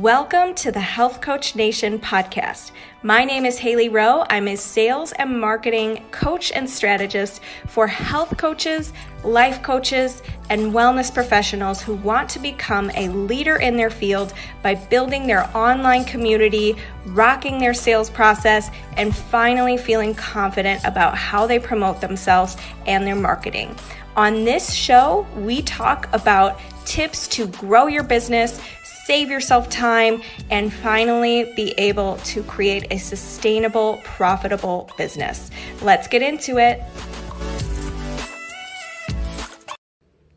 Welcome to the Health Coach Nation podcast. My name is Haley Rowe. I'm a sales and marketing coach and strategist for health coaches, life coaches, and wellness professionals who want to become a leader in their field by building their online community, rocking their sales process, and finally feeling confident about how they promote themselves and their marketing. On this show, we talk about tips to grow your business save yourself time, and finally be able to create a sustainable, profitable business. Let's get into it.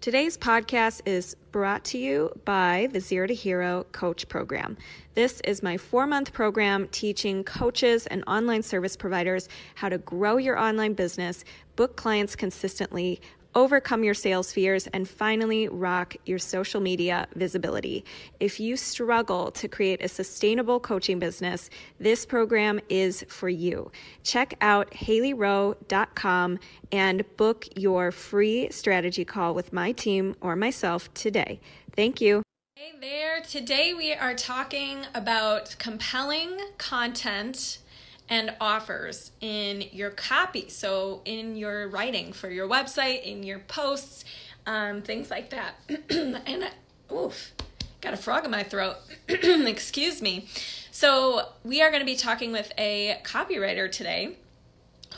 Today's podcast is brought to you by the Zero to Hero Coach Program. This is my four month program teaching coaches and online service providers how to grow your online business, book clients consistently, overcome your sales fears, and finally rock your social media visibility. If you struggle to create a sustainable coaching business, this program is for you. Check out haleyrowe.com and book your free strategy call with my team or myself today. Thank you. Hey there. Today we are talking about compelling content and offers in your copy. So, in your writing for your website, in your posts, um, things like that. and uh, oof, got a frog in my throat. Excuse me. So, we are going to be talking with a copywriter today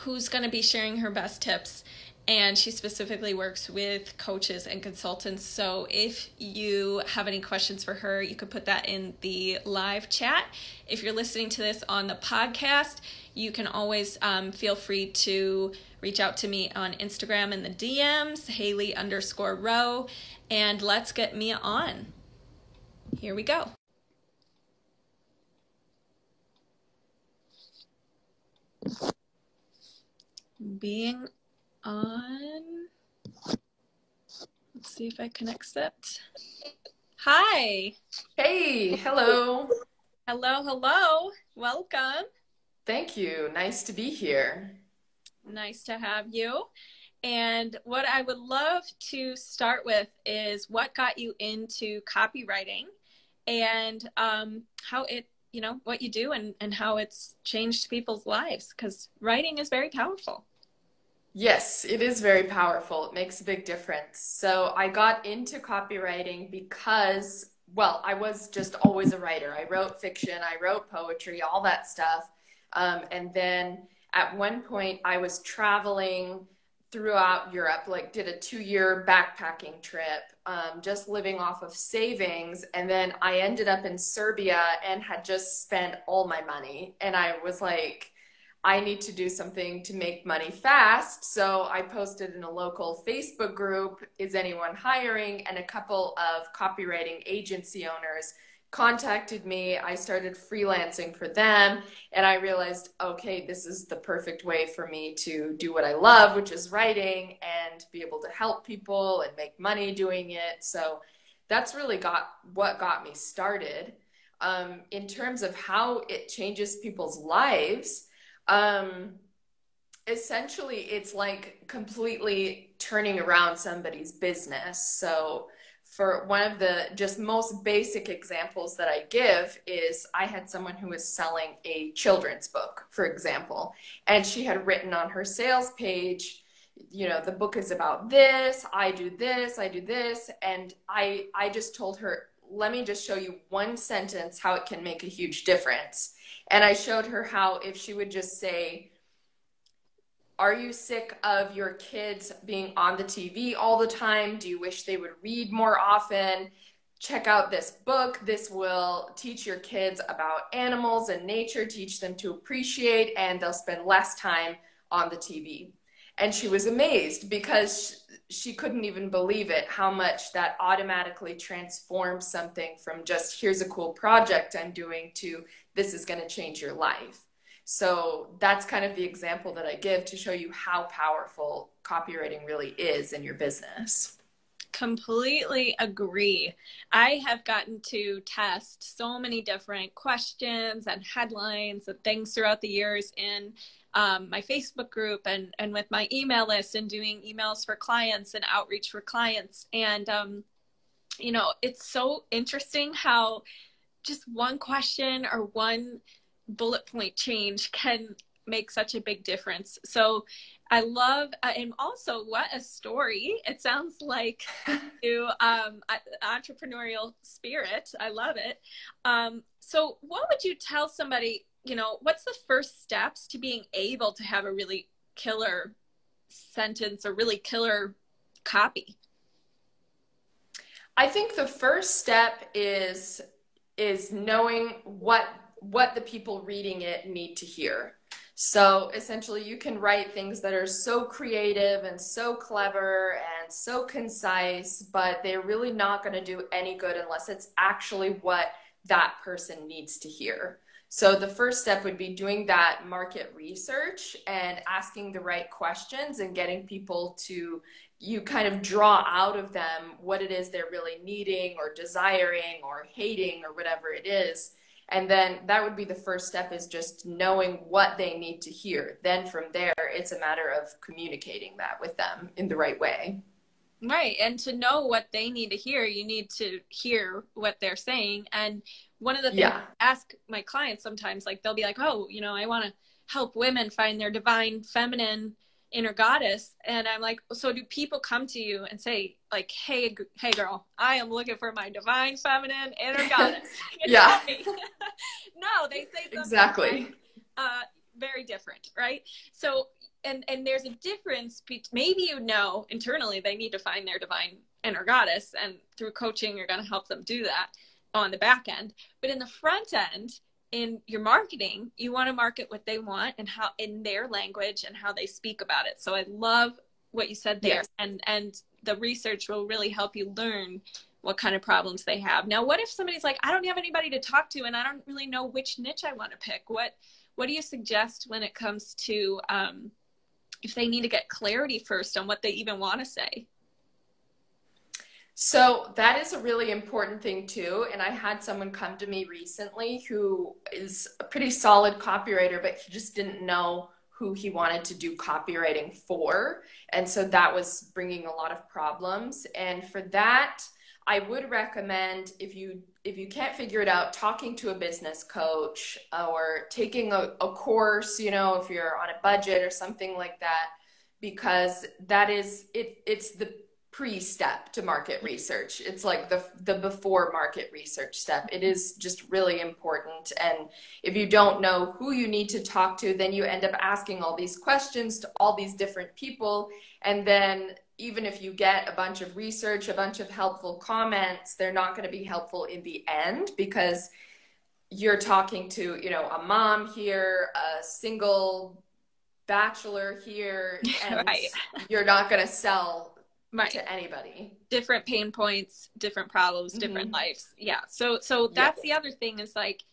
who's going to be sharing her best tips and she specifically works with coaches and consultants. So if you have any questions for her, you could put that in the live chat. If you're listening to this on the podcast, you can always um, feel free to reach out to me on Instagram in the DMs, Haley underscore Rowe, and let's get Mia on. Here we go. Being on. Let's see if I can accept. Hi. Hey, hello. Hello, hello. Welcome. Thank you. Nice to be here. Nice to have you. And what I would love to start with is what got you into copywriting and um, how it, you know, what you do and, and how it's changed people's lives because writing is very powerful. Yes, it is very powerful. It makes a big difference. So I got into copywriting because, well, I was just always a writer. I wrote fiction, I wrote poetry, all that stuff. Um, and then at one point, I was traveling throughout Europe, like did a two year backpacking trip, um, just living off of savings. And then I ended up in Serbia and had just spent all my money. And I was like, I need to do something to make money fast. So I posted in a local Facebook group, Is anyone hiring? And a couple of copywriting agency owners contacted me. I started freelancing for them. And I realized, okay, this is the perfect way for me to do what I love, which is writing and be able to help people and make money doing it. So that's really got what got me started. Um, in terms of how it changes people's lives, um, essentially, it's like completely turning around somebody's business. So, for one of the just most basic examples that I give is I had someone who was selling a children's book, for example, and she had written on her sales page, you know, the book is about this, I do this, I do this, and I I just told her, let me just show you one sentence how it can make a huge difference. And I showed her how if she would just say, Are you sick of your kids being on the TV all the time? Do you wish they would read more often? Check out this book. This will teach your kids about animals and nature, teach them to appreciate, and they'll spend less time on the TV. And she was amazed because she couldn't even believe it how much that automatically transforms something from just here's a cool project I'm doing to this is going to change your life. So that's kind of the example that I give to show you how powerful copywriting really is in your business. Completely agree. I have gotten to test so many different questions and headlines and things throughout the years in um, my Facebook group and, and with my email list and doing emails for clients and outreach for clients. And, um, you know, it's so interesting how just one question or one bullet point change can make such a big difference. So I love, uh, and also what a story. It sounds like you, um, entrepreneurial spirit. I love it. Um, so what would you tell somebody, you know, what's the first steps to being able to have a really killer sentence or really killer copy? I think the first step is is knowing what what the people reading it need to hear. So essentially, you can write things that are so creative and so clever and so concise, but they're really not going to do any good unless it's actually what that person needs to hear. So the first step would be doing that market research and asking the right questions and getting people to you kind of draw out of them what it is they're really needing or desiring or hating or whatever it is. And then that would be the first step is just knowing what they need to hear. Then from there it's a matter of communicating that with them in the right way. Right. And to know what they need to hear you need to hear what they're saying. And one of the things yeah. I ask my clients sometimes like they'll be like oh you know i want to help women find their divine feminine inner goddess. And i'm like so do people come to you and say like hey hey girl i am looking for my divine feminine inner goddess. Yeah. no they say exactly. like, uh, very different right? So and and there's a difference be- maybe you know internally they need to find their divine inner goddess and through coaching you're going to help them do that on the back end but in the front end in your marketing, you want to market what they want and how in their language and how they speak about it. So I love what you said there. Yes. And and the research will really help you learn what kind of problems they have. Now, what if somebody's like, I don't have anybody to talk to and I don't really know which niche I want to pick? What what do you suggest when it comes to um, if they need to get clarity first on what they even want to say? So that is a really important thing too. And I had someone come to me recently who is a pretty solid copywriter, but he just didn't know who he wanted to do copywriting for. And so that was bringing a lot of problems. And for that, I would recommend if you if you can't figure it out, talking to a business coach or taking a, a course, you know, if you're on a budget or something like that, because that is it it's the pre-step to market research. It's like the the before market research step. It is just really important. And if you don't know who you need to talk to then you end up asking all these questions to all these different people. And then even if you get a bunch of research a bunch of helpful comments they're not going to be helpful in the end because you're talking to you know a mom here a single bachelor here and right. you're not going to sell right. to anybody. Different pain points, different problems, mm-hmm. different lives. Yeah. So so that's the other thing is like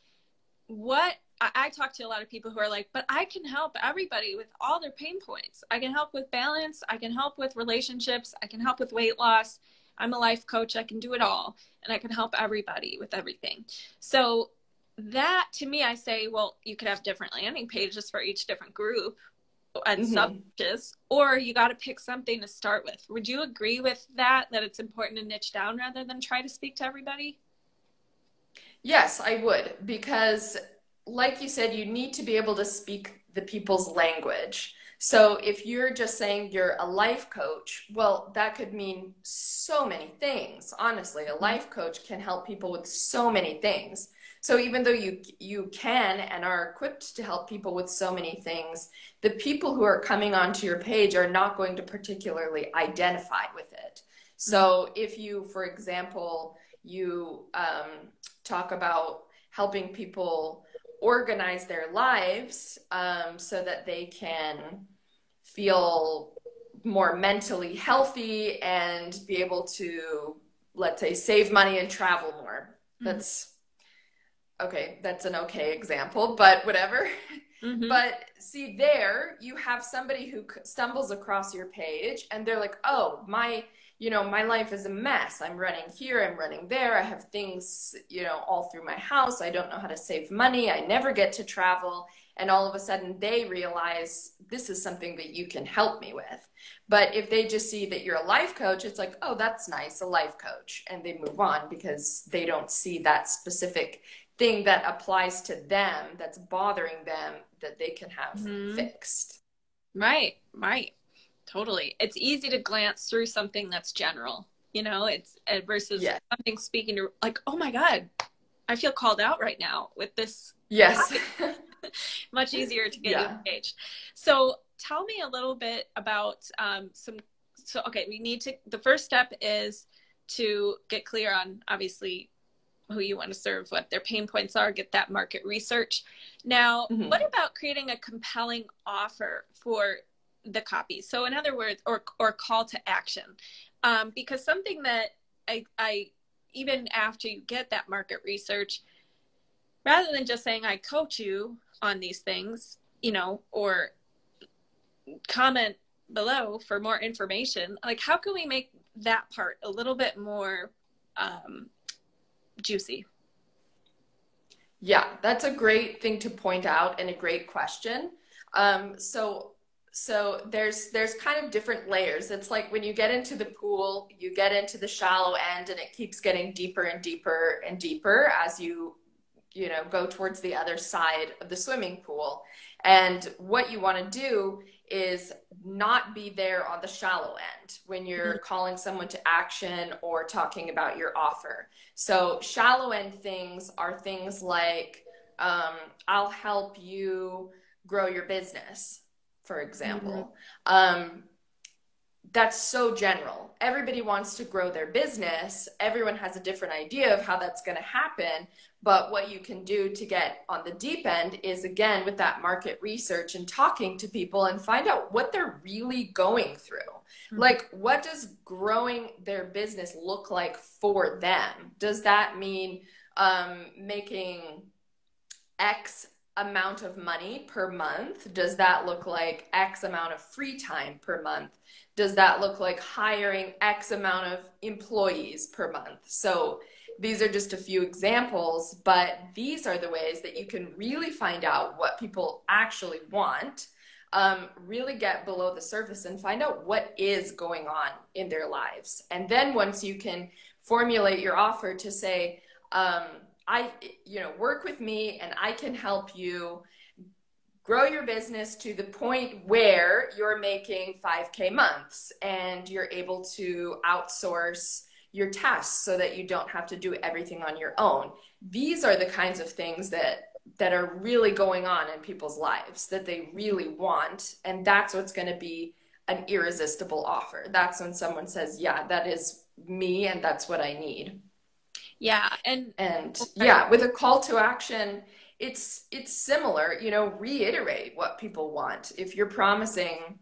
what I, I talk to a lot of people who are like, but I can help everybody with all their pain points. I can help with balance, I can help with relationships, I can help with weight loss. I'm a life coach, I can do it all, and I can help everybody with everything. So that to me I say, well, you could have different landing pages for each different group and mm-hmm. or you got to pick something to start with. Would you agree with that? That it's important to niche down rather than try to speak to everybody? Yes, I would, because like you said, you need to be able to speak the people's language. So if you're just saying you're a life coach, well, that could mean so many things. Honestly, a mm-hmm. life coach can help people with so many things. So even though you you can and are equipped to help people with so many things, the people who are coming onto your page are not going to particularly identify with it. So if you, for example, you um, talk about helping people organize their lives um, so that they can feel more mentally healthy and be able to, let's say, save money and travel more. Mm-hmm. That's okay, that's an okay example, but whatever. Mm-hmm. But see, there you have somebody who stumbles across your page and they're like, oh, my, you know, my life is a mess. I'm running here, I'm running there. I have things, you know, all through my house. I don't know how to save money. I never get to travel. And all of a sudden they realize this is something that you can help me with. But if they just see that you're a life coach, it's like, oh, that's nice, a life coach. And they move on because they don't see that specific thing that applies to them that's bothering them that they can have mm-hmm. fixed. Right, right. Totally. It's easy to glance through something that's general, you know, it's uh, versus yeah. something speaking to like, oh my God, I feel called out right now with this. Yes. Much easier to get yeah. you engaged. So tell me a little bit about um, some. So, okay, we need to, the first step is to get clear on obviously who you want to serve, what their pain points are, get that market research. Now, mm-hmm. what about creating a compelling offer for the copy? So, in other words, or or call to action, um, because something that I, I even after you get that market research, rather than just saying I coach you on these things, you know, or comment below for more information, like how can we make that part a little bit more um, juicy? Yeah, that's a great thing to point out and a great question. Um, so so there's there's kind of different layers. It's like when you get into the pool, you get into the shallow end and it keeps getting deeper and deeper and deeper as you you know go towards the other side of the swimming pool. And what you want to do is not be there on the shallow end when you're mm-hmm. calling someone to action or talking about your offer. So, shallow end things are things like um, I'll help you grow your business, for example. Mm-hmm. Um, that's so general. Everybody wants to grow their business. Everyone has a different idea of how that's going to happen. But what you can do to get on the deep end is again with that market research and talking to people and find out what they're really going through. Mm-hmm. Like, what does growing their business look like for them? Does that mean um, making X amount of money per month? Does that look like X amount of free time per month? does that look like hiring X amount of employees per month? So these are just a few examples, but these are the ways that you can really find out what people actually want, um, really get below the surface and find out what is going on in their lives. And then once you can formulate your offer to say, um, I, you know, work with me and I can help you grow your business to the point where you're making 5K months and you're able to outsource your tasks so that you don't have to do everything on your own. These are the kinds of things that that are really going on in people's lives that they really want and that's what's going to be an irresistible offer. That's when someone says, "Yeah, that is me and that's what I need." Yeah, and and yeah, with a call to action, it's it's similar you know reiterate what people want if you're promising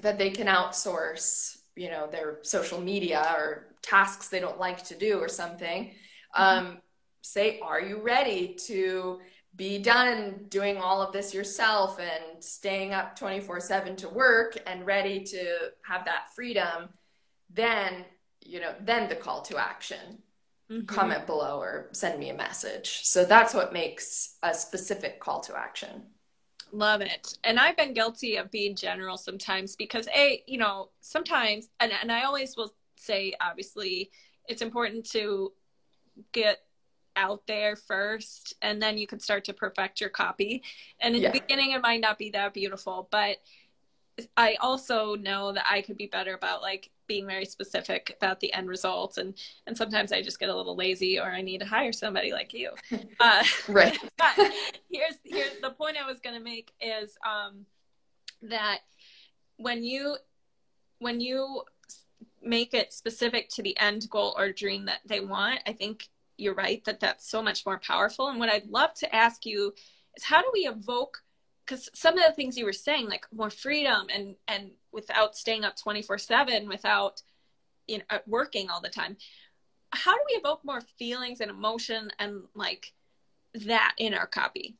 that they can outsource you know their social media or tasks they don't like to do or something mm-hmm. um, say are you ready to be done doing all of this yourself and staying up 24 7 to work and ready to have that freedom then you know then the call to action mm-hmm. comment below or send me a message. So that's what makes a specific call to action. Love it. And I've been guilty of being general sometimes because a, you know, sometimes and, and I always will say obviously it's important to get out there first and then you can start to perfect your copy. And in yeah. the beginning it might not be that beautiful, but I also know that I could be better about like being very specific about the end results and and sometimes i just get a little lazy or i need to hire somebody like you. Uh, right. here's here's the point i was going to make is um, that when you when you make it specific to the end goal or dream that they want i think you're right that that's so much more powerful. And what i'd love to ask you is how do we evoke because some of the things you were saying like more freedom and and without staying up 24 7 without you know working all the time how do we evoke more feelings and emotion and like that in our copy?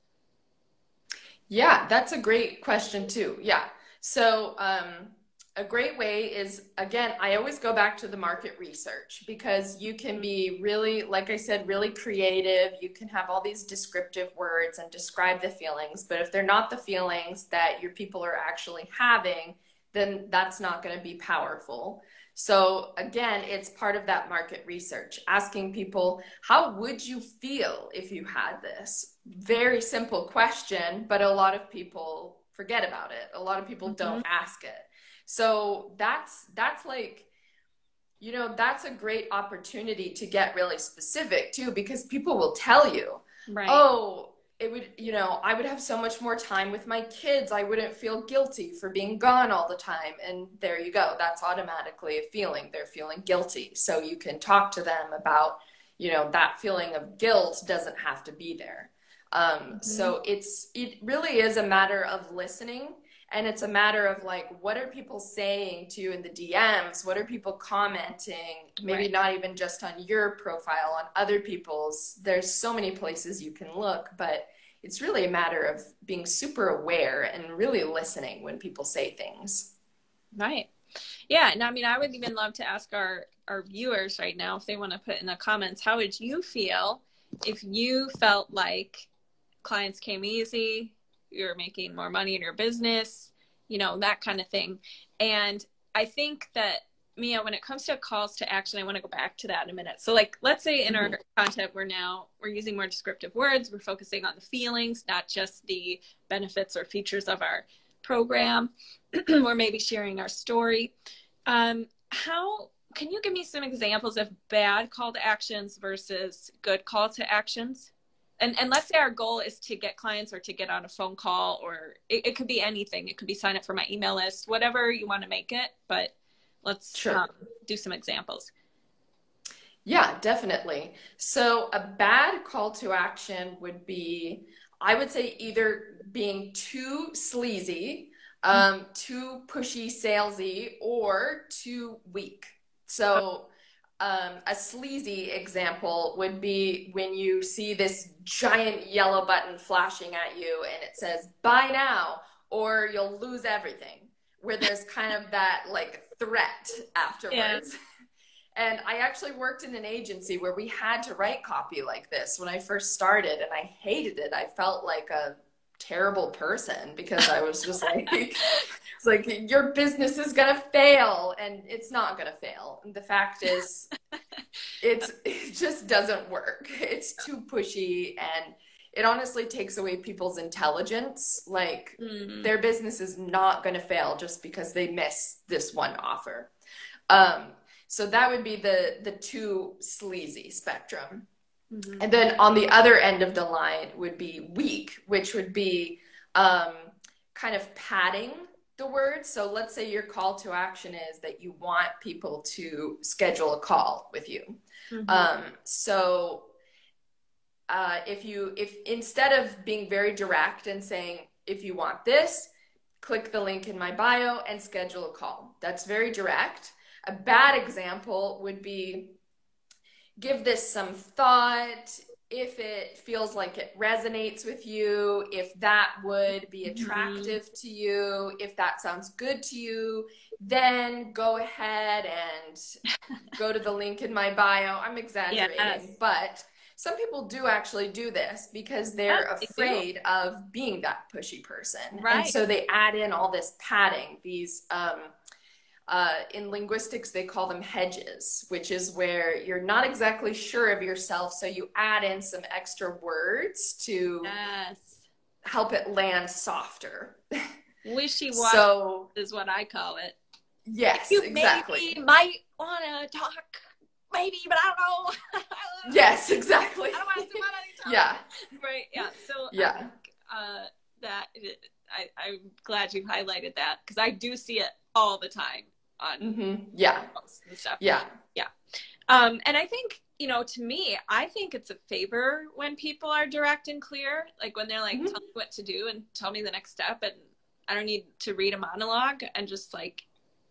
Yeah that's a great question too. Yeah. So um a great way is again i always go back to the market research because you can be really like i said really creative you can have all these descriptive words and describe the feelings but if they're not the feelings that your people are actually having then that's not going to be powerful So again, it's part of that market research, asking people, how would you feel if you had this? Very simple question, but a lot of people forget about it. A lot of people mm-hmm. don't ask it. So that's that's like you know, that's a great opportunity to get really specific too because people will tell you, right. "Oh, it would, you know, I would have so much more time with my kids. I wouldn't feel guilty for being gone all the time. And there you go. That's automatically a feeling. They're feeling guilty. So you can talk to them about, you know, that feeling of guilt doesn't have to be there. Um, mm-hmm. So it's, it really is a matter of listening. And it's a matter of like, what are people saying to you in the DMs? What are people commenting? Maybe right. not even just on your profile, on other people's. There's so many places you can look, but it's really a matter of being super aware and really listening when people say things. Right. Yeah, and I mean, I would even love to ask our our viewers right now if they want to put in the comments, how would you feel if you felt like clients came easy, you're making more money in your business, you know, that kind of thing. And I think that Mia, when it comes to calls to action, I want to go back to that in a minute. So, like, let's say in mm-hmm. our content, we're now we're using more descriptive words. We're focusing on the feelings, not just the benefits or features of our program. we're maybe sharing our story. Um, how can you give me some examples of bad call to actions versus good call to actions? And and let's say our goal is to get clients or to get on a phone call, or it, it could be anything. It could be sign up for my email list, whatever you want to make it, but Let's sure. um, do some examples. Yeah, definitely. So, a bad call to action would be, I would say, either being too sleazy, um, too pushy, salesy, or too weak. So, um, a sleazy example would be when you see this giant yellow button flashing at you and it says, buy now, or you'll lose everything, where there's kind of that like threat afterwards. Yeah. And I actually worked in an agency where we had to write copy like this when I first started, and I hated it. I felt like a terrible person because I was just like, it's like your business is gonna fail, and it's not gonna fail. And the fact is, it's it just doesn't work. It's too pushy and it honestly takes away people's intelligence. Like mm-hmm. their business is not to fail just because they miss this one offer. Um, so that would be the the too sleazy spectrum. Mm-hmm. And then on the other end of the line would be weak, which would be um, kind of padding the words. So let's say your call to action is that you want people to schedule a call with you. Mm-hmm. Um, so uh, if you if instead of being very direct and saying if you want this click the link in my bio and schedule a call that's very direct a bad example would be give this some thought if it feels like it resonates with you if that would be mm-hmm. attractive mm-hmm. to you if that sounds good to you then go ahead and go to the link in my bio i'm exaggerating yes. but some people do actually do this because they're yes, afraid of being that pushy person. Right. And so they add in all this padding, these, um, uh, in linguistics, they call them hedges, which is where you're not exactly sure of yourself. So you add in some extra words to yes. help it land softer. Wishy washy so, is what I call it. Yes, you exactly. Maybe might want to talk maybe, but I don't know. yes, exactly. I don't want to time. Yeah. Right. Yeah. So yeah. Think, uh, that I, I'm glad you highlighted that because I do see it all the time on mm-hmm. yeah and stuff. Yeah. Yeah. Um, and I think you know, to me, I think it's a favor when people are direct and clear. Like when they're like, mm-hmm. tell me what to do and tell me the next step, and I don't need to read a monologue and just like,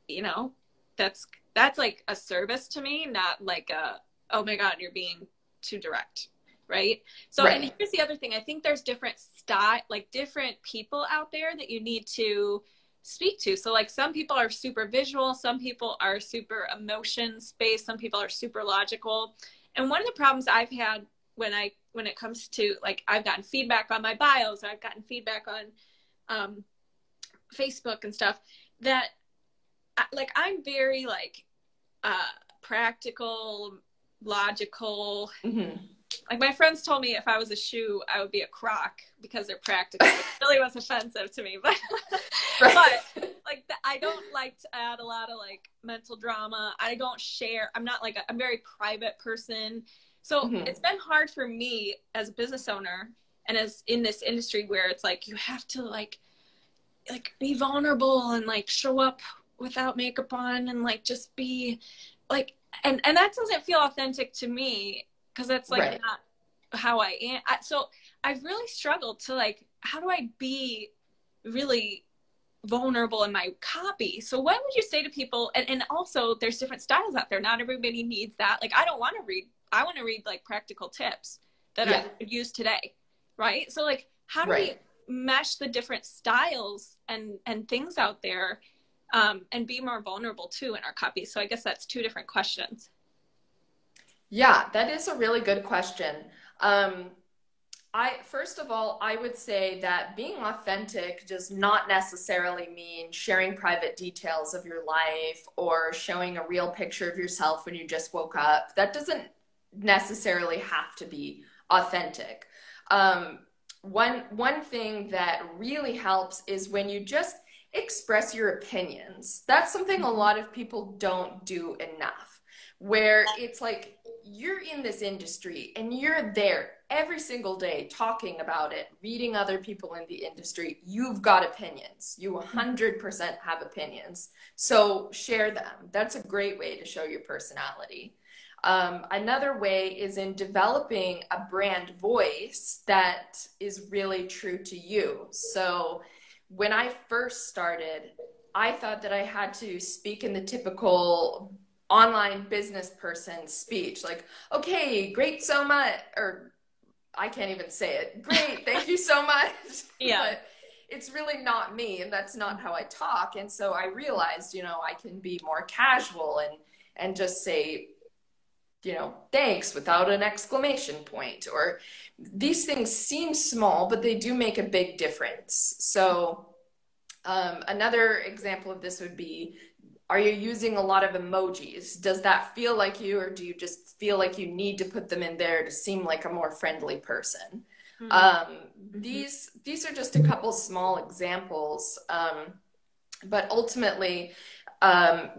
you know, that's that's like a service to me, not like a, oh my God, you're being too direct. Right. So, right. and here's the other thing. I think there's different style, like different people out there that you need to speak to. So, like, some people are super visual, some people are super emotion based, some people are super logical. And one of the problems I've had when I, when it comes to like, I've gotten feedback on my bios, I've gotten feedback on um, Facebook and stuff that like I'm very like uh, practical, logical. Mm-hmm. Like my friends told me if I was a shoe, I would be a croc because they're practical. it really was offensive to me, but but like the, I don't like to add a lot of like mental drama. I don't share. I'm not like a, I'm a very private person. So mm-hmm. it's been hard for me as a business owner and as in this industry where it's like you have to like like be vulnerable and like show up without makeup on and like just be like and and that doesn't feel authentic to me because that's like right. not how I am. I, so I've really struggled to like how do I be really vulnerable in my copy. So what would you say to people and, and also there's different styles out there. Not everybody needs that. Like I don't want to read I want to read like practical tips that yeah. I use today. Right. So like how do right. we mesh the different styles and and things out there um, and be more vulnerable too in our copy? So I guess that's two different questions. Yeah, that is a really good question. Um, I first of all, I would say that being authentic does not necessarily mean sharing private details of your life or showing a real picture of yourself when you just woke up. That doesn't necessarily have to be authentic. Um, one one thing that really helps is when you just express your opinions. That's something a lot of people don't do enough. Where it's like you're in this industry and you're there every single day talking about it, reading other people in the industry. You've got opinions. You 100% have opinions. So share them. That's a great way to show your personality. Um, another way is in developing a brand voice that is really true to you. So when I first started, I thought that I had to speak in the typical online business person speech like, okay, great so much, or I can't even say it. Great, thank you so much. Yeah. But it's really not me, and that's not how I talk. And so I realized, you know, I can be more casual and and just say you know, thanks without an exclamation point. Or these things seem small, but they do make a big difference. So, um, another example of this would be Are you using a lot of emojis? Does that feel like you, or do you just feel like you need to put them in there to seem like a more friendly person? Mm-hmm. Um, mm-hmm. these these are just a couple small examples, um, but ultimately, um,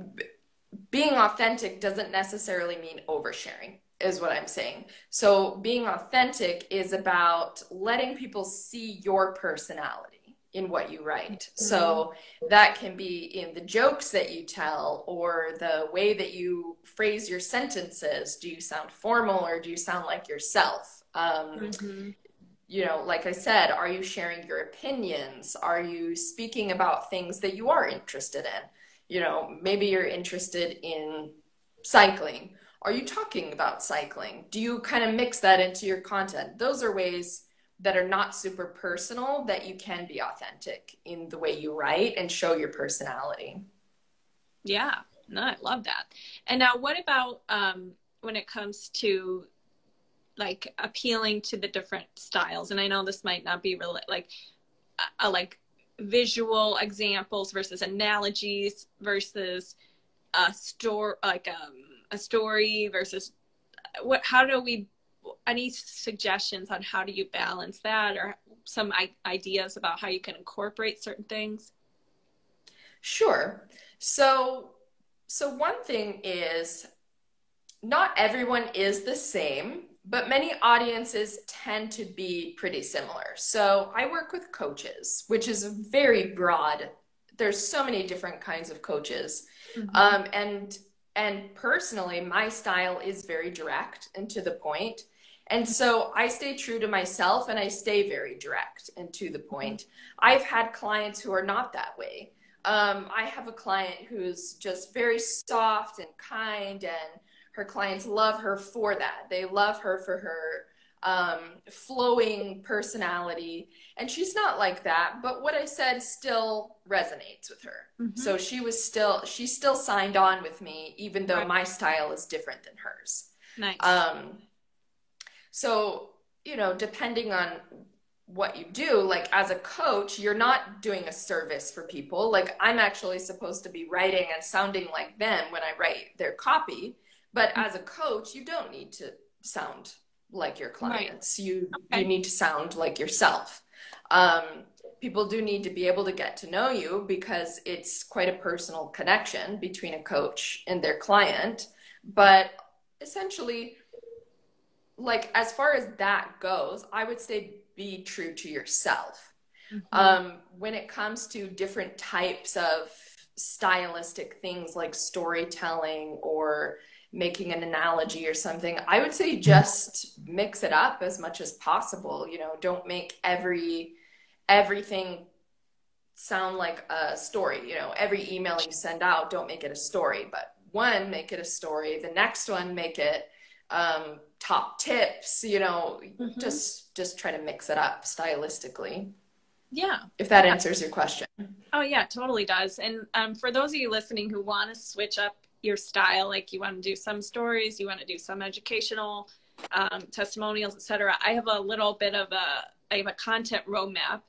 being authentic doesn't necessarily mean oversharing is what I'm saying. So being authentic is about letting people see your personality in what you write. Mm-hmm. So that can be in the jokes that you tell or the way that you phrase your sentences. Do you sound formal or do you sound like yourself? Um, mm-hmm. You know, like I said, are you sharing your opinions? Are you speaking about things that you are interested in? you know, maybe you're interested in cycling. Are you talking about cycling? Do you kind of mix that into your content? Those are ways that are not super personal that you can be authentic in the way you write and show your personality. Yeah, no, I love that. And now, what about um, when it comes to like appealing to the different styles? And I know this might not be really like a, a like visual examples versus analogies versus a story like um, a story versus what how do we any suggestions on how do you balance that or some ideas about how you can incorporate certain things sure so so one thing is not everyone is the same but many audiences tend to be pretty similar. So I work with coaches, which is very broad. There's so many different kinds of coaches. Mm-hmm. Um, and and personally, my style is very direct and to the point. And so I stay true to myself and I stay very direct and to the point. I've had clients who are not that way. Um, I have a client who's just very soft and kind and her clients love her for that. They love her for her um, flowing personality. And she's not like that, but what I said still resonates with her. Mm-hmm. So she was still, she still signed on with me, even though right. my style is different than hers. Nice. Um, so, you know, depending on what you do like as a coach you're not doing a service for people like i'm actually supposed to be writing and sounding like them when i write their copy but mm-hmm. as a coach you don't need to sound like your clients right. you okay. you need to sound like yourself um, people do need to be able to get to know you because it's quite a personal connection between a coach and their client but essentially like as far as that goes i would say be true to yourself. Mm-hmm. Um, when it comes to different types of stylistic things like storytelling or making an analogy or something, I would say just mix it up as much as possible. You know, don't make every everything sound like a story. You know, every email you send out, don't make it a story, but one, make it a story. The next one, make it um, top tips you know mm-hmm. just just try to mix it up stylistically yeah if that yeah. answers your question oh yeah totally does and um, for those of you listening who want to switch up your style like you want to do some stories you want to do some educational um, testimonials etc i have a little bit of a i have a content roadmap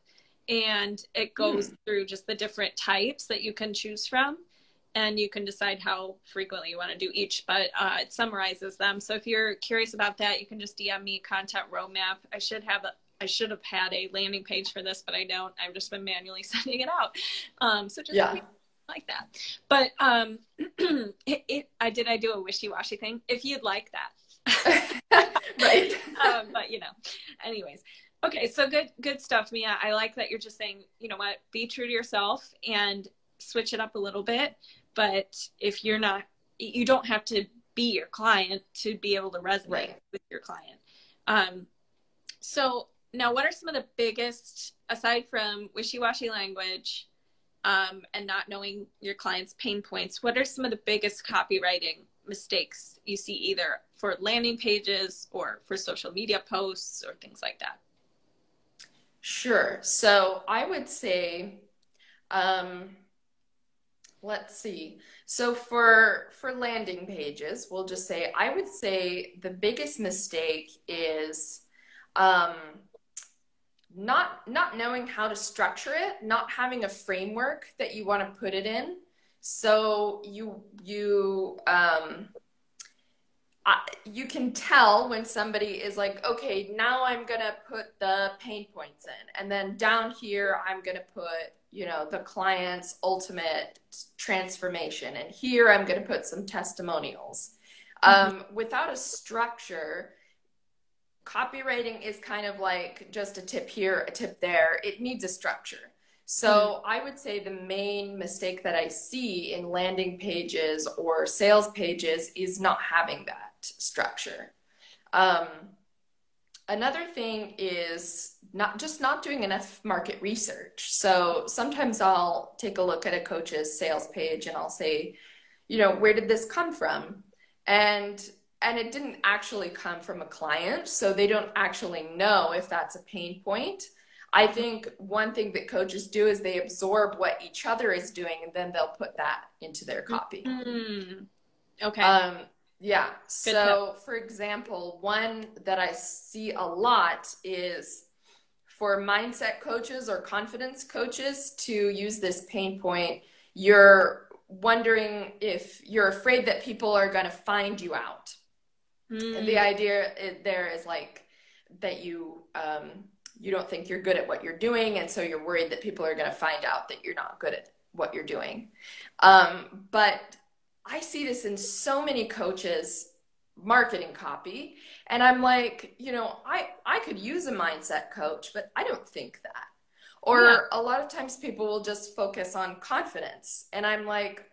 and it goes mm. through just the different types that you can choose from and you can decide how frequently you want to do each, but uh, it summarizes them. So if you're curious about that, you can just DM me content roadmap. I should have a, I should have had a landing page for this, but I don't. I've just been manually sending it out. Um, so just yeah. like that. But um, it, it, I did. I do a wishy washy thing. If you'd like that, right? um, but you know, anyways. Okay, so good, good stuff, Mia. I like that you're just saying, you know what, be true to yourself and switch it up a little bit but if you're not you don't have to be your client to be able to resonate right. with your client. Um, so now what are some of the biggest aside from wishy-washy language um, and not knowing your client's pain points what are some of the biggest copywriting mistakes you see either for landing pages or for social media posts or things like that? Sure. So i would say um, let's see. So for for landing pages, we'll just say I would say the biggest mistake is um, not not knowing how to structure it, not having a framework that you want to put it in. So you you um, I, you can tell when somebody is like, okay, now I'm gonna put the pain points in, and then down here I'm gonna put you know the client's ultimate transformation. And here i'm going to put some testimonials. Mm-hmm. um, without a structure copywriting is kind of like just a tip here a tip there. It needs a structure. So mm-hmm. i would say the main mistake that i see in landing pages or sales pages is not having that structure. Um, another thing is not just not doing enough market research. So sometimes I'll take a look at a coach's sales page and I'll say, you know, where did this come from? And and it didn't actually come from a client, so they don't actually know if that's a pain point. I think one thing that coaches do is they absorb what each other is doing and then they'll put that into their copy. Mm-hmm. Okay. Um, yeah. Good so, for example, one that I see a lot is for mindset coaches or confidence coaches to use this pain point. You're wondering if you're afraid that people are going to find you out. Mm. And the hmm. idea there is like that you um, you don't think you're good at what you're doing, and so you're worried that people are going to find out that you're not good at what you're doing. Um, but I see this in so many coaches marketing copy and i'm like you know i i could use a mindset coach but i don't think that or yeah. a lot of times people will just focus on confidence and i'm like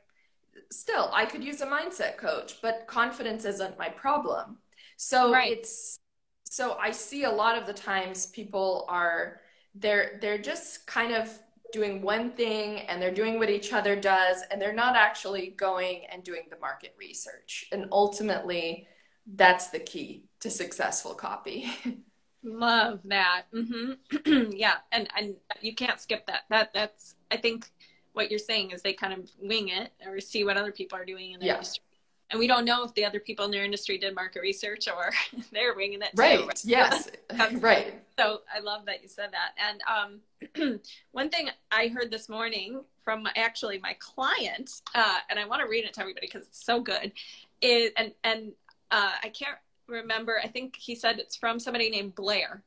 still i could use a mindset coach but confidence isn't my problem so right. it's so i see a lot of the times people are they're they're just kind of doing one thing and they're doing what each other does and they're not actually going and doing the market research. And ultimately that's the key to successful copy. Love that. Mm-hmm. yeah. And and you can't skip that. That that's i think what you're saying is they kind of wing it or see what other people are doing in the yeah. industry and we don't know if the other people in their industry did market research or they're winging it right. too. Right. Yes. right. So I love that you said that. And um, one thing I heard this morning from actually my client, uh, and I want to read it to everybody because it's so good. Is and and uh, I can't remember. I think he said it's from somebody named Blair.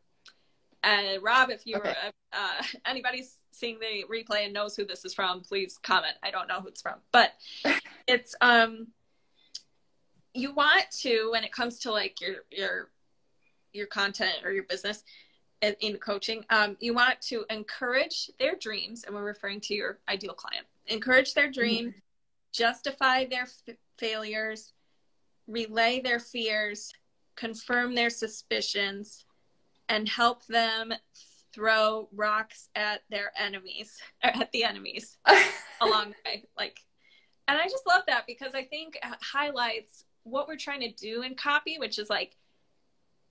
And Rob, if you're okay. uh, anybody's seeing the replay and knows who this is from, please comment. I don't know who it's from, but it's um you want to when it comes to like your your your content or your business in, in coaching um, you want to encourage their dreams and we're referring to your ideal client encourage their dream mm-hmm. justify their f- failures relay their fears confirm their suspicions and help them throw rocks at their enemies or at the enemies along the way like and i just love that because i think highlights what we're trying to do in copy, which is like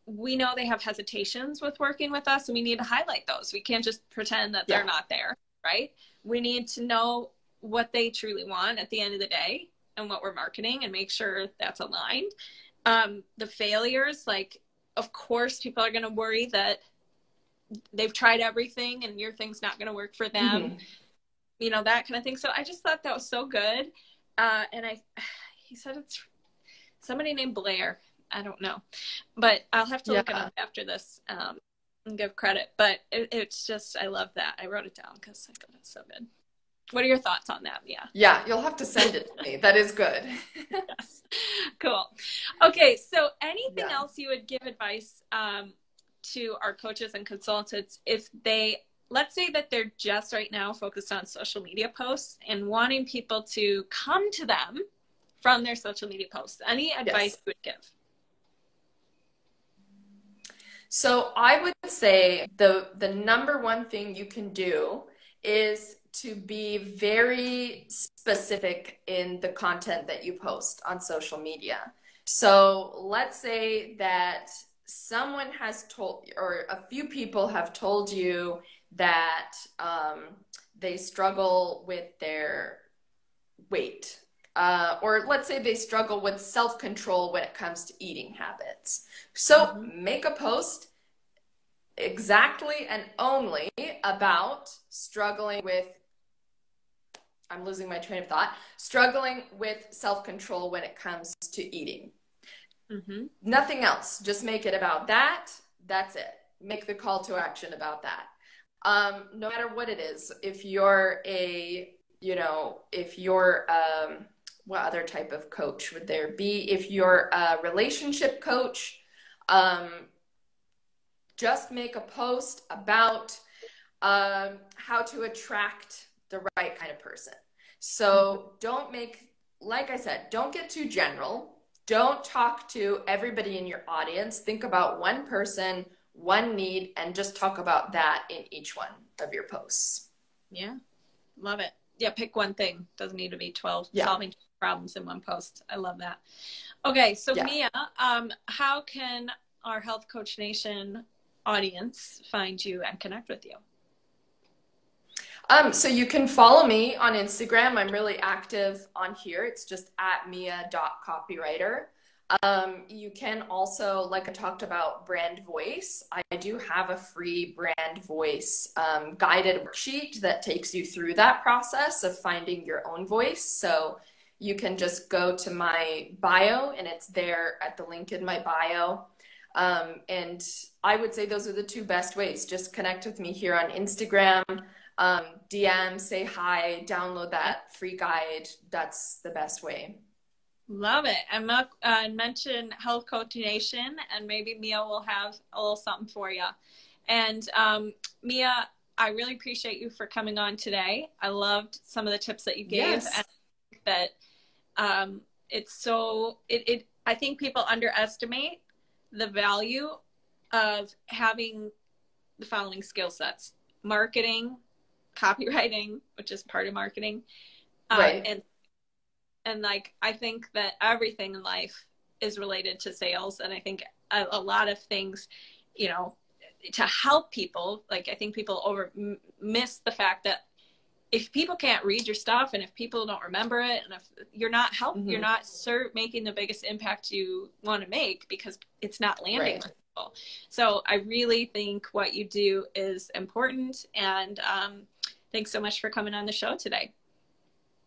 we know they have hesitations with working with us and we need to highlight those. We can't just pretend that they're not there, right? We need to know what they truly want at the end of the day and what we're marketing and make sure that's aligned. Um, the failures, like, of course, people are going to worry that they've tried everything and your thing's not going to work for them, mm-hmm. you know, that kind of thing. So I just thought that was so good. Uh, and I, he said it's somebody named Blair. I don't know, but I'll have to yeah. look it up after this um, and give credit. But it, it's just I love that. I wrote it down because I thought it's so good. What are your thoughts on that, Yeah. Yeah, you'll have to send it to me. That is good. yes. Cool. Okay, so anything yeah. else you would give advice um, to our coaches and consultants if they let's say that they're just right now focused on social media posts and wanting people to come to them from their social media posts? Any advice yes. you would give? So I would say the the number one thing you can do is to be very specific in the content that you post on social media. So let's say that someone has told, or a few people have told you that um, they struggle with their weight uh, or let's say they struggle with self control when it comes to eating habits. So mm-hmm. make a post exactly and only about struggling with. I'm losing my train of thought. Struggling with self control when it comes to eating. Mm-hmm. Nothing else. Just make it about that. That's it. Make the call to action about that. Um, no matter what it is, if you're a, you know, if you're um, what other type of coach would there be? If you're a relationship coach, um, just make a post about um, how to attract the right kind of person. So don't make, like I said, don't get too general. Don't talk to everybody in your audience. Think about one person, one need, and just talk about that in each one of your posts. Yeah, love it. Yeah, pick one thing. Doesn't need to be 12 yeah. solving problems in one post. I love that. Okay, so yeah. Mia, um, how can our Health Coach Nation audience find you and connect with you? Um, so you can follow me on Instagram. I'm really active on here. It's just at mia.copywriter. Um, you can also, like I talked about, brand voice. I do have a free brand voice um, guided worksheet that takes you through that process of finding your own voice. So you can just go to my bio and it's there at the link in my bio. Um, and I would say those are the two best ways. Just connect with me here on Instagram, um, DM, say hi, download that free guide. That's the best way. Love it. And uh, mention Health Coach Nation, and maybe Mia will have a little something for you. And um, Mia, I really appreciate you for coming on today. I loved some of the tips that you gave, yes. and that um, it's so it, it i think people underestimate the value of having the following skill sets marketing copywriting which is part of marketing uh, right. and and like i think that everything in life is related to sales and i think a, a lot of things you know to help people like i think people over m- miss the fact that if people can't read your stuff and if people don't remember it and if you're not help mm-hmm. you're not making the biggest impact you want to make because it's not landing right. with people. So i really think what you do is important and um, thanks so much for coming on the show today.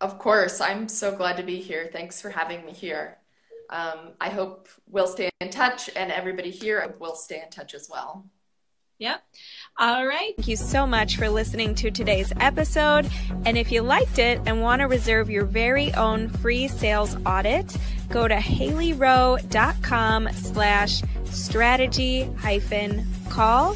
Of course. I'm so glad to be here. Thanks for having me here. Um, i hope we'll stay in touch and everybody here will stay in touch as well Yep. All right. Thank you so much for listening to today's episode. And if you liked it and want to reserve your very own free sales audit, go to haleyrowe.com slash strategy hyphen call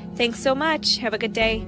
Thanks so much. Have a good day.